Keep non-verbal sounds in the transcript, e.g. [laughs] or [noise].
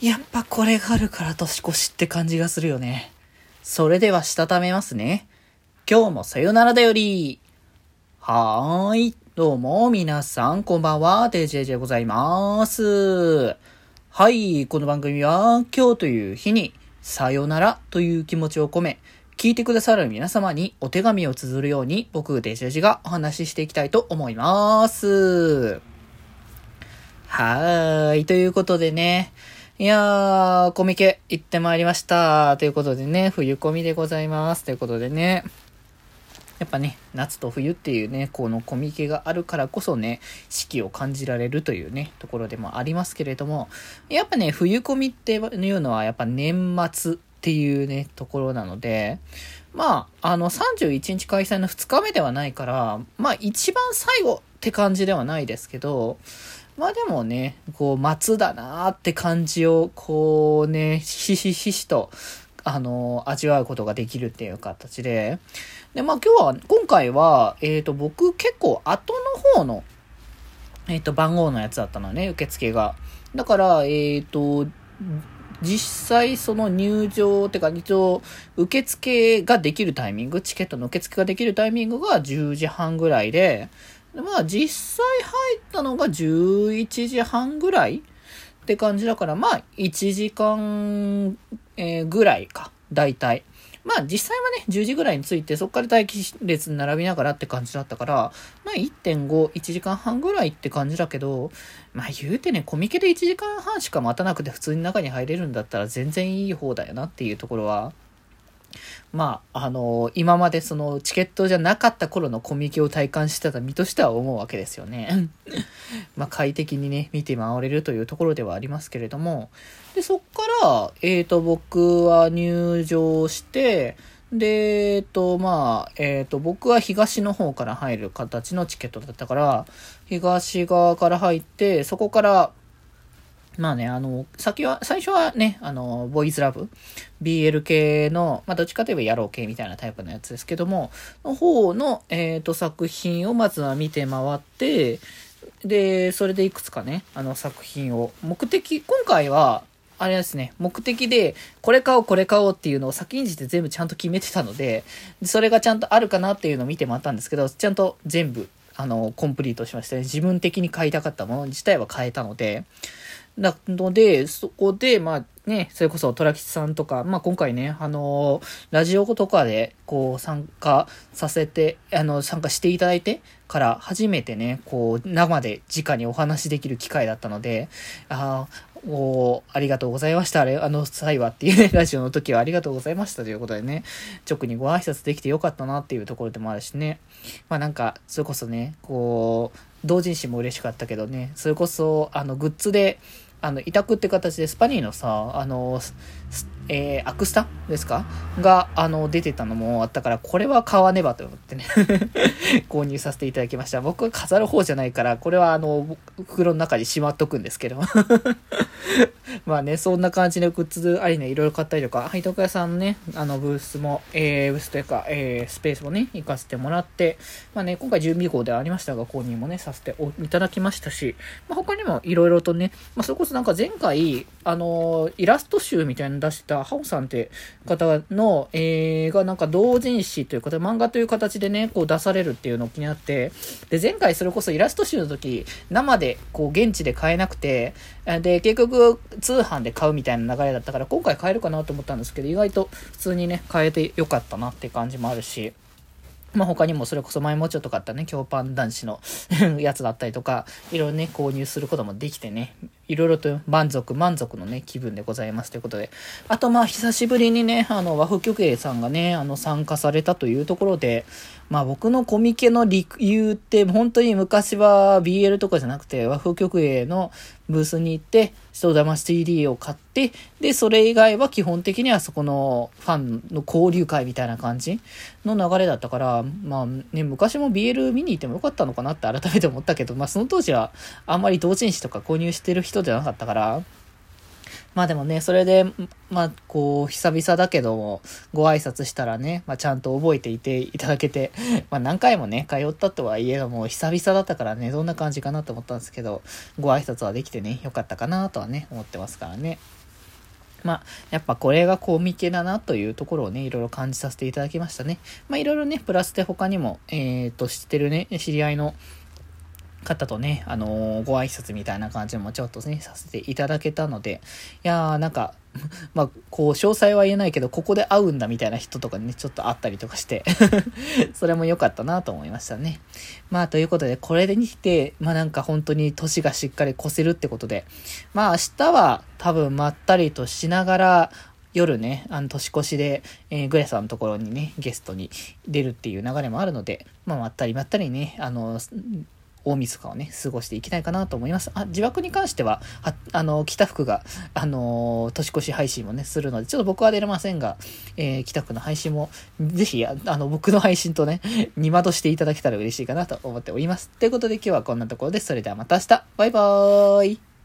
やっぱこれがあるから年越しって感じがするよね。それではしたためますね。今日もさよならだより。はーい。どうも、皆さん、こんばんは。デジェジでございます。はい。この番組は、今日という日に、さよならという気持ちを込め、聞いてくださる皆様にお手紙を綴るように、僕、デジェジがお話ししていきたいと思います。はーい。ということでね。いやー、コミケ行ってまいりました。ということでね、冬コミでございます。ということでね。やっぱね、夏と冬っていうね、このコミケがあるからこそね、四季を感じられるというね、ところでもありますけれども、やっぱね、冬コミっていうのはやっぱ年末っていうね、ところなので、まあ、あの、31日開催の2日目ではないから、まあ、一番最後って感じではないですけど、まあでもね、こう、松だなーって感じを、こうね、ひしひしと、あの、味わうことができるっていう形で。で、まあ今日は、今回は、えっ、と、僕結構後の方の、えっ、と、番号のやつだったのね、受付が。だから、えっ、と、実際その入場ってか一応受付ができるタイミングチケットの受付ができるタイミングが10時半ぐらいででまあ実際入ったのが11時半ぐらいって感じだからまあ1時間、えーぐらいか大体。まあ実際はね10時ぐらいに着いてそこから待機列に並びながらって感じだったからまあ1.51時間半ぐらいって感じだけどまあ言うてねコミケで1時間半しか待たなくて普通に中に入れるんだったら全然いい方だよなっていうところはまあ、あの今までそのチケットじゃなかった頃のコミケを体感してた身としては思うわけですよね。[laughs] まあ、快適にね、見て回れるというところではありますけれども、で、そっから、えっ、と、僕は入場して、で、えっ、と、まあ、えっ、と、僕は東の方から入る形のチケットだったから、東側から入って、そこから、まあね、あの、先は、最初はね、あの、ボーイズラブ、BL 系の、まあどっちかといえば野郎系みたいなタイプのやつですけども、の方の、えっ、と、作品をまずは見て回って、で、それでいくつかね、あの作品を、目的、今回は、あれですね、目的で、これ買おう、これ買おうっていうのを先んじて全部ちゃんと決めてたので、それがちゃんとあるかなっていうのを見て回ったんですけど、ちゃんと全部、あの、コンプリートしましたね。自分的に買いたかったもの自体は買えたので、なので、そこで、まあね、それこそ虎吉さんとか、まあ今回ね、あのラジオとかで、こう参加させて、あの、参加していただいてから初めてね、こう生で直にお話しできる機会だったので、ああ、おありがとうございました。あれ、あの際はっていうね、[laughs] ラジオの時はありがとうございましたということでね、直にご挨拶できてよかったなっていうところでもあるしね。まあなんか、それこそね、こう、同人誌も嬉しかったけどね、それこそ、あの、グッズで、あの、委託って形でスパニーのさ、あの、えー、アクスタ？ですか？が、あの、出てたのもあったから、これは買わねばと思ってね。[laughs] 購入させていただきました。僕は飾る方じゃないから、これはあの、袋の中にしまっとくんですけど。[laughs] まあね、そんな感じのグッズありね、いろいろ買ったりとか、配徳屋さんのね、あの、ブースも、えー、ブースというか、えー、スペースもね、行かせてもらって、まあね、今回準備号ではありましたが、購入もね、させていただきましたし、まあ、他にもいろいろとね、まあ、それこそなんか前回、あのイラスト集みたいなの出した、ハオさんって方の、えー、がなんか同人誌ということで、漫画という形でね、こう出されるっていうのを気になって、で、前回それこそイラスト集の時、生で、こう、現地で買えなくて、で、結局、通販で買うみたいな流れだったから、今回買えるかなと思ったんですけど、意外と普通にね、買えてよかったなって感じもあるし、まあ他にもそれこそ前もちょっと買ったね、京パン男子の [laughs] やつだったりとか、いろいろね、購入することもできてね、いろいろと満足、満足のね、気分でございますということで。あとまあ久しぶりにね、あの和風曲芸さんがね、あの参加されたというところで、まあ僕のコミケの理由って、本当に昔は BL とかじゃなくて和風曲芸のブースに行って、人騙し CD を買って、で、それ以外は基本的にはそこのファンの交流会みたいな感じの流れだったから、まあね、昔も BL 見に行ってもよかったのかなって改めて思ったけど、まあその当時はあんまり同人誌とか購入してる人じゃなかったから、まあでもね、それで、まあこう、久々だけども、ご挨拶したらね、まあちゃんと覚えていていただけて、[laughs] まあ何回もね、通ったとはいえども、久々だったからね、どんな感じかなと思ったんですけど、ご挨拶はできてね、よかったかなとはね、思ってますからね。まあ、やっぱこれがコミケだなというところをね、いろいろ感じさせていただきましたね。まあ、いろいろね、プラスで他にも、えっ、ー、と、知ってるね、知り合いの方とね、あのー、ご挨拶みたいな感じもちょっとね、させていただけたので、いやー、なんか、[laughs] まあ、こう、詳細は言えないけど、ここで会うんだみたいな人とかにね、ちょっと会ったりとかして [laughs] それも良かったなと思いましたね。まあ、ということで、これでにして、まあなんか本当に年がしっかり越せるってことで、まあ明日は多分まったりとしながら、夜ね、あの、年越しで、えー、グレさんのところにね、ゲストに出るっていう流れもあるので、まあ、まったりまったりね、あの、大晦日をね、過ごしていきたいかなと思います。あ、自爆に関しては、ああの、北福が、あの、年越し配信もね、するので、ちょっと僕は出れませんが、えー、北福の配信も、ぜひ、あの、僕の配信とね、[laughs] 二窓していただけたら嬉しいかなと思っております。ということで今日はこんなところです。それではまた明日バイバーイ